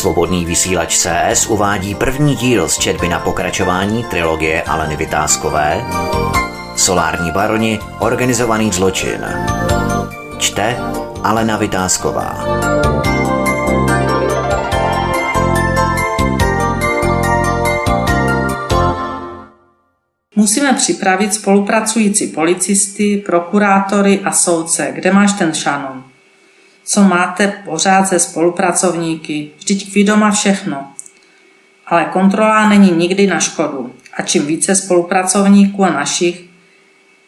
Svobodný vysílač CS uvádí první díl z četby na pokračování trilogie Aleny Vytázkové Solární baroni Organizovaný zločin. Čte Alena Vytázková. Musíme připravit spolupracující policisty, prokurátory a soudce. Kde máš ten šanon? Co máte pořád se spolupracovníky? Vždyť kví doma všechno. Ale kontrola není nikdy na škodu. A čím více spolupracovníků a našich,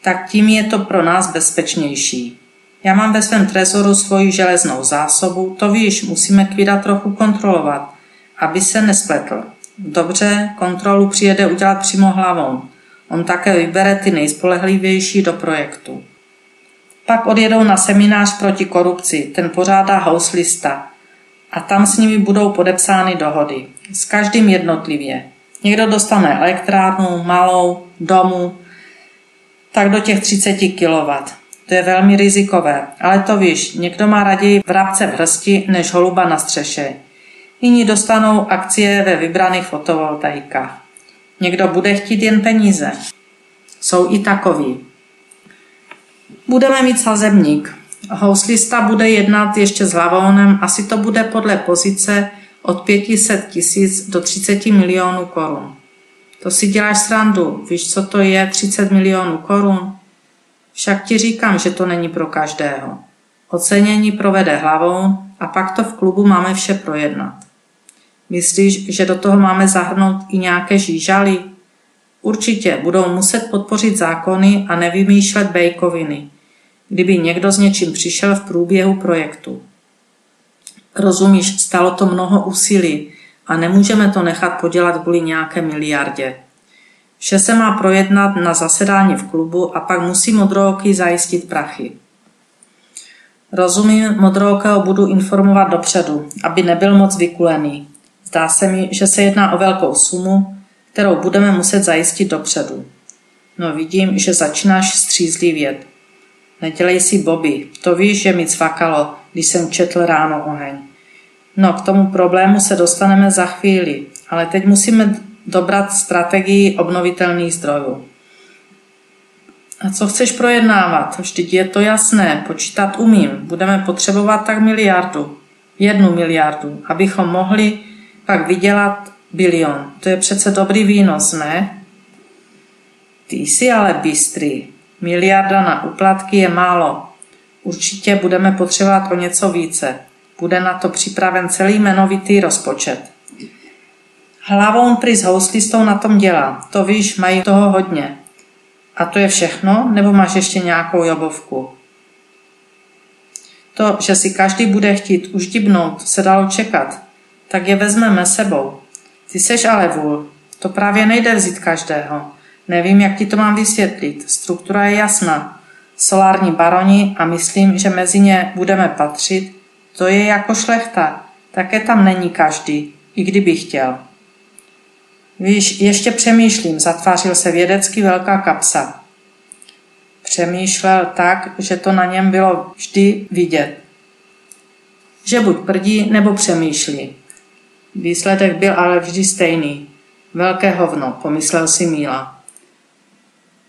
tak tím je to pro nás bezpečnější. Já mám ve svém trezoru svoji železnou zásobu, to víš, musíme kvída trochu kontrolovat, aby se nespletl. Dobře, kontrolu přijede udělat přímo hlavou. On také vybere ty nejspolehlivější do projektu. Pak odjedou na seminář proti korupci, ten pořádá houslista. A tam s nimi budou podepsány dohody. S každým jednotlivě. Někdo dostane elektrárnu, malou, domu, tak do těch 30 kW. To je velmi rizikové, ale to víš, někdo má raději vrabce v hrsti než holuba na střeše. Jiní dostanou akcie ve vybraných fotovoltaikách. Někdo bude chtít jen peníze. Jsou i takoví. Budeme mít sazebník. Houslista bude jednat ještě s hlavónem, asi to bude podle pozice od 500 tisíc do 30 milionů korun. To si děláš srandu, víš, co to je 30 milionů korun? Však ti říkám, že to není pro každého. Ocenění provede hlavou a pak to v klubu máme vše projednat. Myslíš, že do toho máme zahrnout i nějaké žížaly? Určitě budou muset podpořit zákony a nevymýšlet bejkoviny, kdyby někdo s něčím přišel v průběhu projektu. Rozumíš, stalo to mnoho úsilí a nemůžeme to nechat podělat kvůli nějaké miliardě. Vše se má projednat na zasedání v klubu a pak musí modrooky zajistit prachy. Rozumím, modrookého budu informovat dopředu, aby nebyl moc vykulený. Zdá se mi, že se jedná o velkou sumu, kterou budeme muset zajistit dopředu. No vidím, že začínáš střízlivět. Nedělej si Bobby, to víš, že mi cvakalo, když jsem četl ráno oheň. No, k tomu problému se dostaneme za chvíli, ale teď musíme dobrat strategii obnovitelných zdrojů. A co chceš projednávat? Vždyť je to jasné, počítat umím. Budeme potřebovat tak miliardu, jednu miliardu, abychom mohli pak vydělat bilion. To je přece dobrý výnos, ne? Ty jsi ale bystrý. Miliarda na úplatky je málo. Určitě budeme potřebovat o něco více. Bude na to připraven celý jmenovitý rozpočet. Hlavou prý s houslistou na tom dělá. To víš, mají toho hodně. A to je všechno, nebo máš ještě nějakou jobovku? To, že si každý bude chtít už dibnout, se dalo čekat. Tak je vezmeme sebou. Ty seš ale vůl. To právě nejde vzít každého. Nevím, jak ti to mám vysvětlit. Struktura je jasná. Solární baroni a myslím, že mezi ně budeme patřit, to je jako šlechta. Také tam není každý, i kdyby chtěl. Víš, ještě přemýšlím, zatvářil se vědecky velká kapsa. Přemýšlel tak, že to na něm bylo vždy vidět. Že buď prdí, nebo přemýšlí. Výsledek byl ale vždy stejný. Velké hovno, pomyslel si Míla.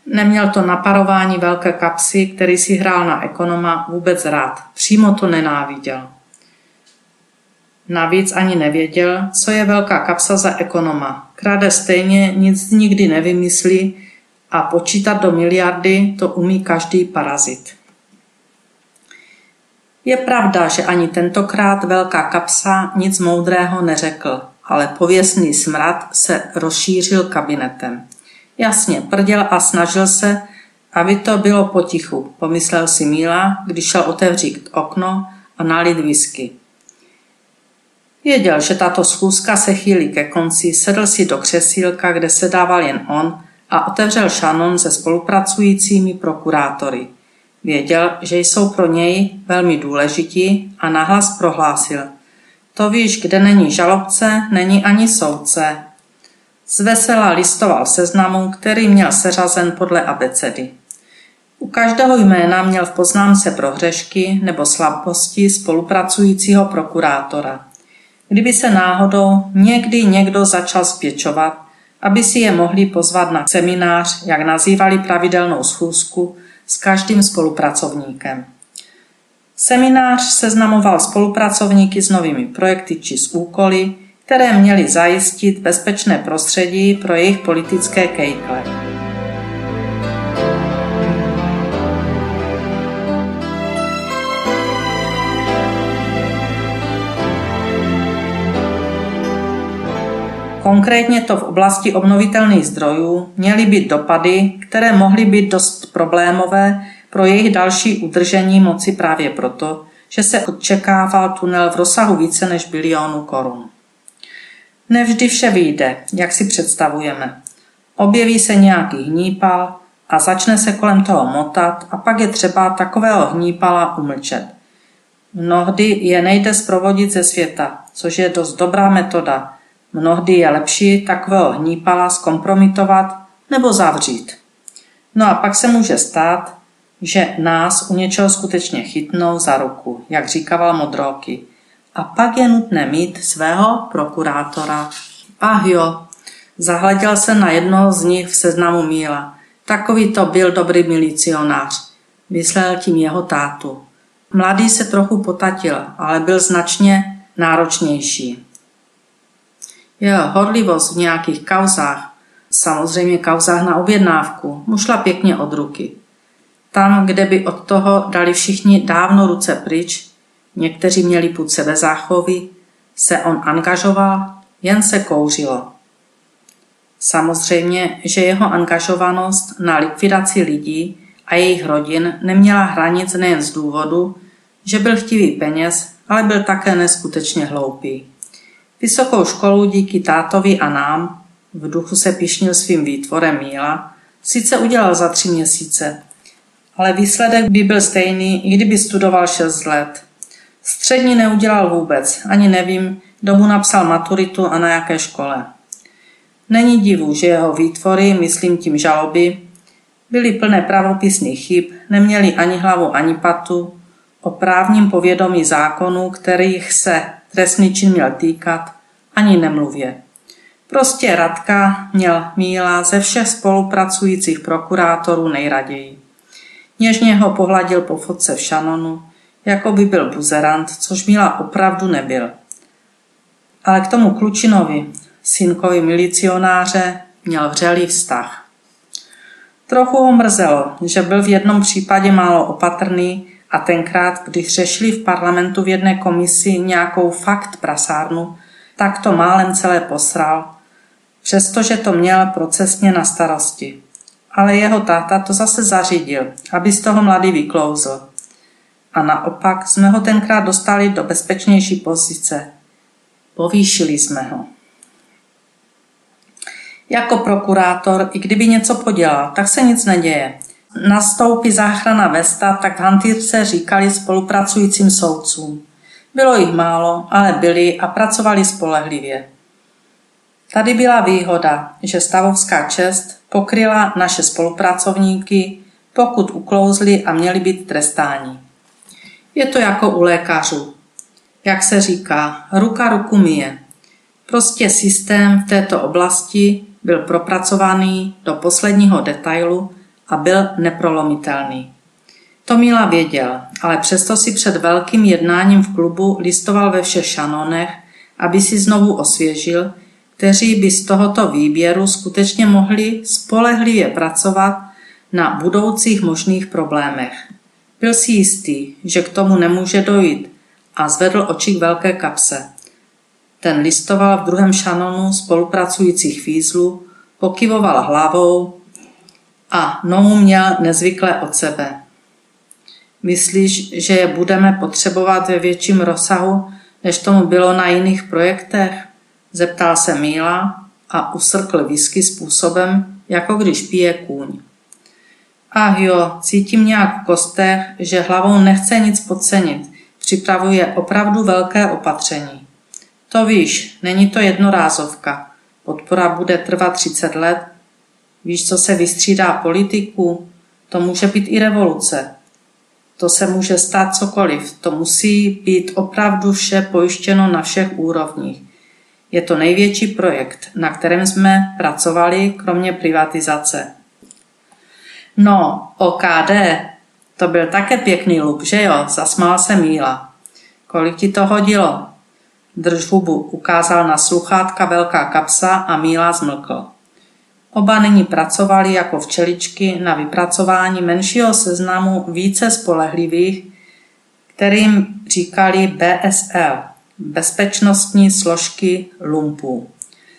Neměl to naparování velké kapsy, který si hrál na ekonoma vůbec rád. Přímo to nenáviděl. Navíc ani nevěděl, co je velká kapsa za ekonoma. Krade stejně, nic nikdy nevymyslí a počítat do miliardy to umí každý parazit. Je pravda, že ani tentokrát velká kapsa nic moudrého neřekl, ale pověstný smrad se rozšířil kabinetem. Jasně, prděl a snažil se, aby to bylo potichu, pomyslel si Míla, když šel otevřít okno a nalit whisky. Věděl, že tato schůzka se chýlí ke konci, sedl si do křesílka, kde sedával jen on a otevřel šanon se spolupracujícími prokurátory. Věděl, že jsou pro něj velmi důležití a nahlas prohlásil. To víš, kde není žalobce, není ani soudce. Zvesela listoval seznamu, který měl seřazen podle abecedy. U každého jména měl v poznámce prohřešky nebo slabosti spolupracujícího prokurátora. kdyby se náhodou někdy někdo začal spěčovat, aby si je mohli pozvat na seminář, jak nazývali pravidelnou schůzku, s každým spolupracovníkem. Seminář seznamoval spolupracovníky s novými projekty či s úkoly, které měly zajistit bezpečné prostředí pro jejich politické kejkle. Konkrétně to v oblasti obnovitelných zdrojů měly být dopady, které mohly být dost problémové pro jejich další udržení moci právě proto, že se očekával tunel v rozsahu více než bilionu korun. Nevždy vše vyjde, jak si představujeme. Objeví se nějaký hnípal a začne se kolem toho motat a pak je třeba takového hnípala umlčet. Mnohdy je nejde zprovodit ze světa, což je dost dobrá metoda. Mnohdy je lepší takového hnípala zkompromitovat nebo zavřít. No a pak se může stát, že nás u něčeho skutečně chytnou za ruku, jak říkával Modroky. A pak je nutné mít svého prokurátora. Ach jo, zahleděl se na jednoho z nich v seznamu Míla. Takový to byl dobrý milicionář. Myslel tím jeho tátu. Mladý se trochu potatil, ale byl značně náročnější. Jeho horlivost v nějakých kauzách, samozřejmě kauzách na objednávku, mu šla pěkně od ruky. Tam, kde by od toho dali všichni dávno ruce pryč, někteří měli půd sebe záchovy, se on angažoval, jen se kouřilo. Samozřejmě, že jeho angažovanost na likvidaci lidí a jejich rodin neměla hranic nejen z důvodu, že byl chtivý peněz, ale byl také neskutečně hloupý. Vysokou školu díky tátovi a nám, v duchu se pišnil svým výtvorem míla, sice udělal za tři měsíce, ale výsledek by byl stejný, i kdyby studoval 6 let. Střední neudělal vůbec, ani nevím, kdo mu napsal maturitu a na jaké škole. Není divu, že jeho výtvory, myslím tím žaloby, byly plné pravopisných chyb, neměli ani hlavu, ani patu, o právním povědomí zákonu, kterých se trestný čin měl týkat, ani nemluvě. Prostě Radka měl Míla ze všech spolupracujících prokurátorů nejraději. Něžně ho pohladil po fotce v šanonu, jako by byl buzerant, což Míla opravdu nebyl. Ale k tomu Klučinovi, synkovi milicionáře, měl vřelý vztah. Trochu ho mrzelo, že byl v jednom případě málo opatrný a tenkrát, když řešili v parlamentu v jedné komisi nějakou fakt prasárnu, tak to málem celé posral, přestože to měl procesně na starosti ale jeho táta to zase zařídil, aby z toho mladý vyklouzl. A naopak jsme ho tenkrát dostali do bezpečnější pozice. Povýšili jsme ho. Jako prokurátor, i kdyby něco podělal, tak se nic neděje. Nastoupí záchrana Vesta, tak hantýrce říkali spolupracujícím soudcům. Bylo jich málo, ale byli a pracovali spolehlivě. Tady byla výhoda, že stavovská čest pokryla naše spolupracovníky, pokud uklouzli a měli být trestáni. Je to jako u lékařů. Jak se říká, ruka ruku myje. Prostě systém v této oblasti byl propracovaný do posledního detailu a byl neprolomitelný. To Míla věděl, ale přesto si před velkým jednáním v klubu listoval ve všech šanonech, aby si znovu osvěžil, kteří by z tohoto výběru skutečně mohli spolehlivě pracovat na budoucích možných problémech. Byl si jistý, že k tomu nemůže dojít a zvedl oči k velké kapse. Ten listoval v druhém šanonu spolupracujících fízlů, pokyvoval hlavou a nohu měl nezvykle od sebe. Myslíš, že je budeme potřebovat ve větším rozsahu, než tomu bylo na jiných projektech? Zeptal se Míla a usrkl whisky způsobem, jako když pije kůň. Ach jo, cítím nějak v kostech, že hlavou nechce nic podcenit. Připravuje opravdu velké opatření. To víš, není to jednorázovka. Podpora bude trvat 30 let. Víš, co se vystřídá politiku? To může být i revoluce. To se může stát cokoliv. To musí být opravdu vše pojištěno na všech úrovních. Je to největší projekt, na kterém jsme pracovali, kromě privatizace. No, OKD, to byl také pěkný lup, že jo? Zasmál se Míla. Kolik ti to hodilo? Drž hubu, ukázal na sluchátka velká kapsa a Míla zmlkl. Oba nyní pracovali jako včeličky na vypracování menšího seznamu více spolehlivých, kterým říkali BSL, bezpečnostní složky lumpů.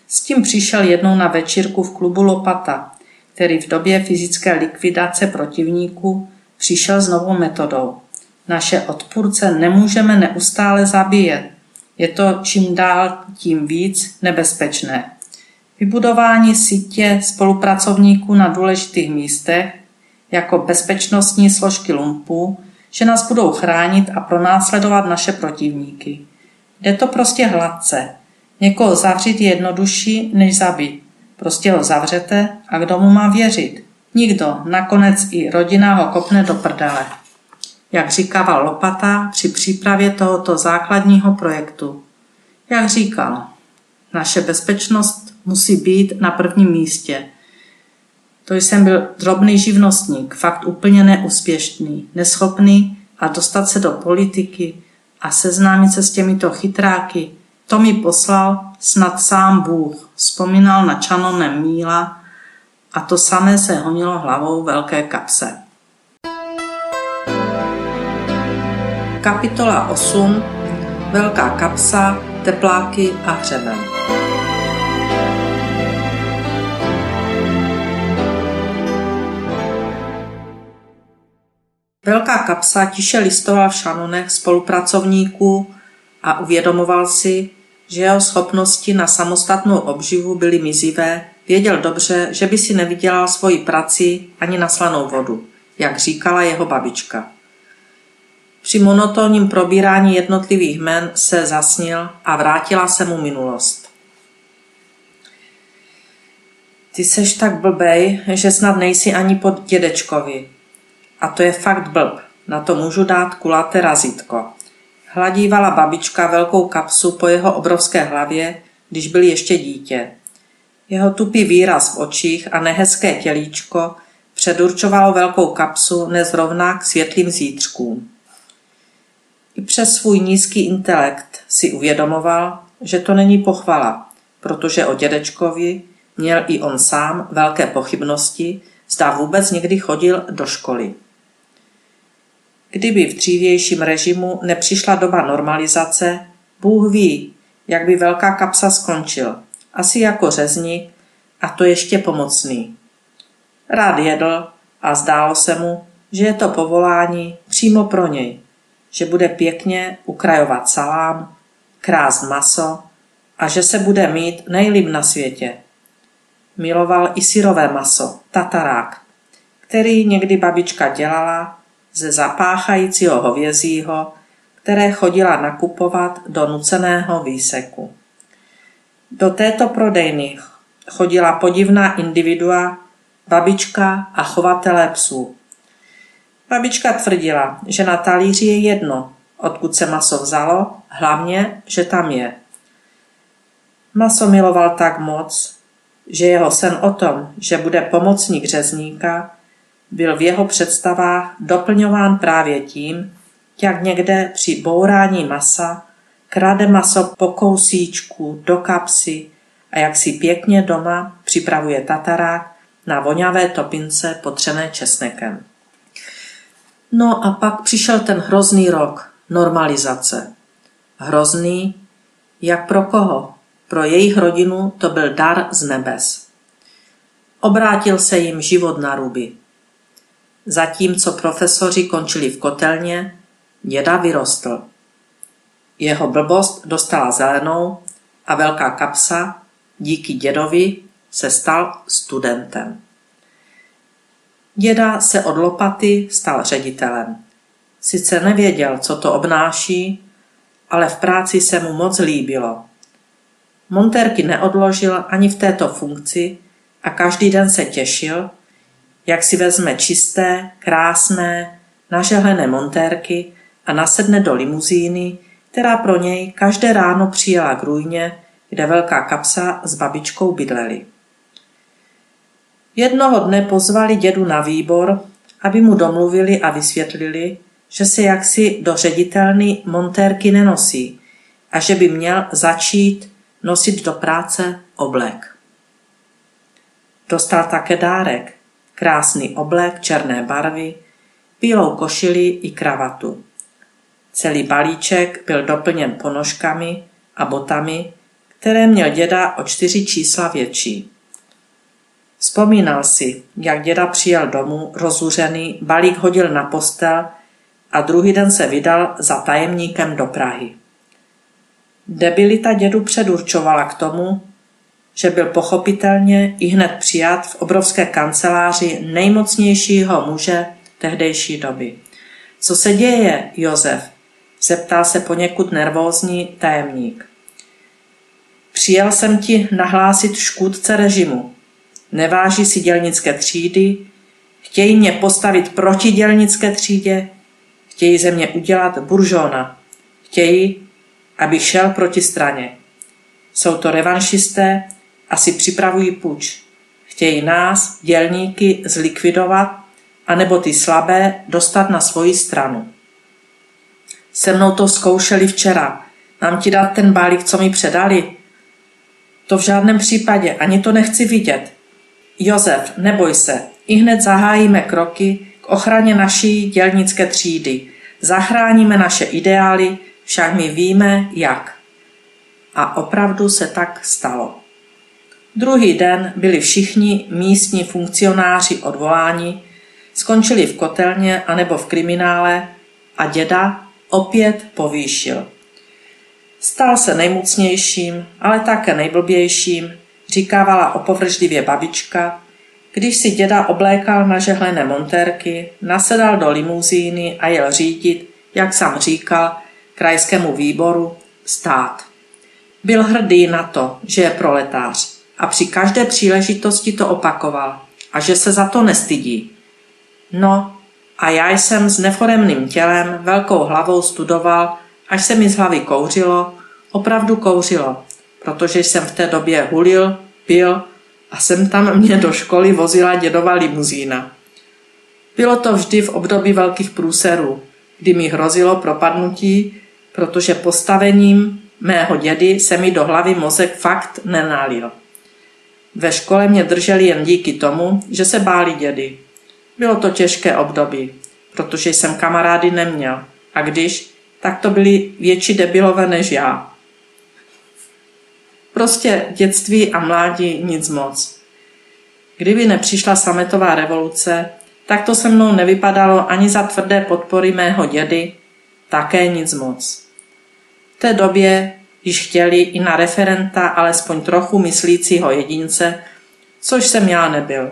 S tím přišel jednou na večírku v klubu Lopata, který v době fyzické likvidace protivníků přišel s novou metodou. Naše odpůrce nemůžeme neustále zabíjet. Je to čím dál tím víc nebezpečné. Vybudování sítě spolupracovníků na důležitých místech, jako bezpečnostní složky lumpu, že nás budou chránit a pronásledovat naše protivníky. Jde to prostě hladce. Někoho zavřít je jednodušší, než zabít. Prostě ho zavřete a kdo mu má věřit? Nikdo, nakonec i rodina ho kopne do prdele. Jak říkával Lopata při přípravě tohoto základního projektu. Jak říkal, naše bezpečnost musí být na prvním místě. To jsem byl drobný živnostník, fakt úplně neúspěšný, neschopný a dostat se do politiky a seznámit se s těmito chytráky. To mi poslal snad sám Bůh. Vzpomínal na čanonem Míla a to samé se honilo hlavou velké kapse. Kapitola 8. Velká kapsa, tepláky a hřeben. Velká kapsa tiše listoval v šanonech spolupracovníků a uvědomoval si, že jeho schopnosti na samostatnou obživu byly mizivé, věděl dobře, že by si nevydělal svoji prací ani na slanou vodu, jak říkala jeho babička. Při monotónním probírání jednotlivých men se zasnil a vrátila se mu minulost. Ty seš tak blbej, že snad nejsi ani pod dědečkovi. A to je fakt blb. Na to můžu dát kulaté razítko. Hladívala babička velkou kapsu po jeho obrovské hlavě, když byl ještě dítě. Jeho tupý výraz v očích a nehezké tělíčko předurčovalo velkou kapsu nezrovna k světlým zítřkům. I přes svůj nízký intelekt si uvědomoval, že to není pochvala, protože o dědečkovi měl i on sám velké pochybnosti, zda vůbec někdy chodil do školy. Kdyby v dřívějším režimu nepřišla doba normalizace, Bůh ví, jak by velká kapsa skončil. Asi jako řezník a to ještě pomocný. Rád jedl a zdálo se mu, že je to povolání přímo pro něj, že bude pěkně ukrajovat salám, krást maso a že se bude mít nejlíp na světě. Miloval i syrové maso, tatarák, který někdy babička dělala ze zapáchajícího hovězího, které chodila nakupovat do nuceného výseku. Do této prodejny chodila podivná individua, babička a chovatelé psů. Babička tvrdila, že na talíři je jedno, odkud se maso vzalo, hlavně, že tam je. Maso miloval tak moc, že jeho sen o tom, že bude pomocník řezníka, byl v jeho představách doplňován právě tím, jak někde při bourání masa krade maso po kousíčku do kapsy a jak si pěkně doma připravuje tatarák na voňavé topince potřené česnekem. No a pak přišel ten hrozný rok, normalizace. Hrozný, jak pro koho? Pro jejich rodinu to byl dar z nebes. Obrátil se jim život na ruby. Zatímco profesoři končili v kotelně, děda vyrostl. Jeho blbost dostala zelenou a velká kapsa díky dědovi se stal studentem. Děda se od lopaty stal ředitelem. Sice nevěděl, co to obnáší, ale v práci se mu moc líbilo. Monterky neodložil ani v této funkci a každý den se těšil, jak si vezme čisté, krásné, nažehlené montérky a nasedne do limuzíny, která pro něj každé ráno přijela k růjně, kde velká kapsa s babičkou bydleli. Jednoho dne pozvali dědu na výbor, aby mu domluvili a vysvětlili, že se jaksi do ředitelny montérky nenosí a že by měl začít nosit do práce oblek. Dostal také dárek, krásný oblek černé barvy, bílou košili i kravatu. Celý balíček byl doplněn ponožkami a botami, které měl děda o čtyři čísla větší. Vzpomínal si, jak děda přijel domů, rozuřený, balík hodil na postel a druhý den se vydal za tajemníkem do Prahy. Debilita dědu předurčovala k tomu, že byl pochopitelně i hned přijat v obrovské kanceláři nejmocnějšího muže tehdejší doby. Co se děje, Josef? zeptal se poněkud nervózní tajemník. Přijel jsem ti nahlásit škůdce režimu. Neváží si dělnické třídy, chtějí mě postavit proti dělnické třídě, chtějí ze mě udělat buržona, chtějí, aby šel proti straně. Jsou to revanšisté a si připravují puč. Chtějí nás, dělníky, zlikvidovat, anebo ty slabé dostat na svoji stranu. Se mnou to zkoušeli včera. Mám ti dát ten balík, co mi předali? To v žádném případě, ani to nechci vidět. Josef, neboj se, i hned zahájíme kroky k ochraně naší dělnické třídy. Zachráníme naše ideály, však my víme, jak. A opravdu se tak stalo. Druhý den byli všichni místní funkcionáři odvoláni, skončili v kotelně anebo v kriminále a děda opět povýšil. Stal se nejmocnějším, ale také nejblbějším, říkávala opovržlivě babička, když si děda oblékal na žehlené montérky, nasedal do limuzíny a jel řídit, jak sám říkal, krajskému výboru stát. Byl hrdý na to, že je proletář a při každé příležitosti to opakoval a že se za to nestydí. No a já jsem s neforemným tělem, velkou hlavou studoval, až se mi z hlavy kouřilo, opravdu kouřilo, protože jsem v té době hulil, pil a jsem tam mě do školy vozila dědova limuzína. Bylo to vždy v období velkých průserů, kdy mi hrozilo propadnutí, protože postavením mého dědy se mi do hlavy mozek fakt nenálil. Ve škole mě drželi jen díky tomu, že se báli dědy. Bylo to těžké období, protože jsem kamarády neměl. A když, tak to byli větší debilové než já. Prostě dětství a mládí nic moc. Kdyby nepřišla sametová revoluce, tak to se mnou nevypadalo ani za tvrdé podpory mého dědy, také nic moc. V té době již chtěli i na referenta alespoň trochu myslícího jedince, což jsem já nebyl.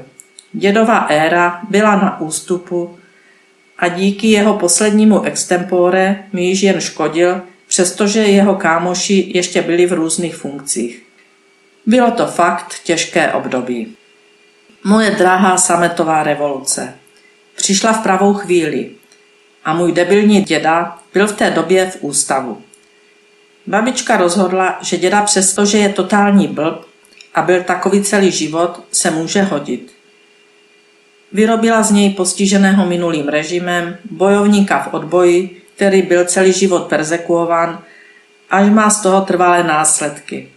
Dědová éra byla na ústupu a díky jeho poslednímu extempore mi již jen škodil, přestože jeho kámoši ještě byli v různých funkcích. Bylo to fakt těžké období. Moje drahá sametová revoluce. Přišla v pravou chvíli a můj debilní děda byl v té době v ústavu. Babička rozhodla, že děda přestože je totální blb a byl takový celý život, se může hodit. Vyrobila z něj postiženého minulým režimem, bojovníka v odboji, který byl celý život persekuován, až má z toho trvalé následky.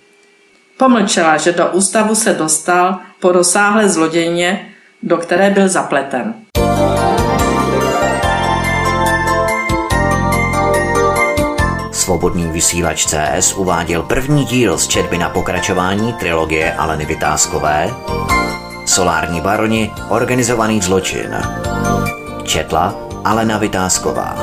Pomlčela, že do ústavu se dostal po rozsáhlé zlodějně, do které byl zapleten. Svobodný vysílač CS uváděl první díl z četby na pokračování trilogie Aleny Vytázkové Solární baroni, organizovaný zločin. Četla Alena Vytázková.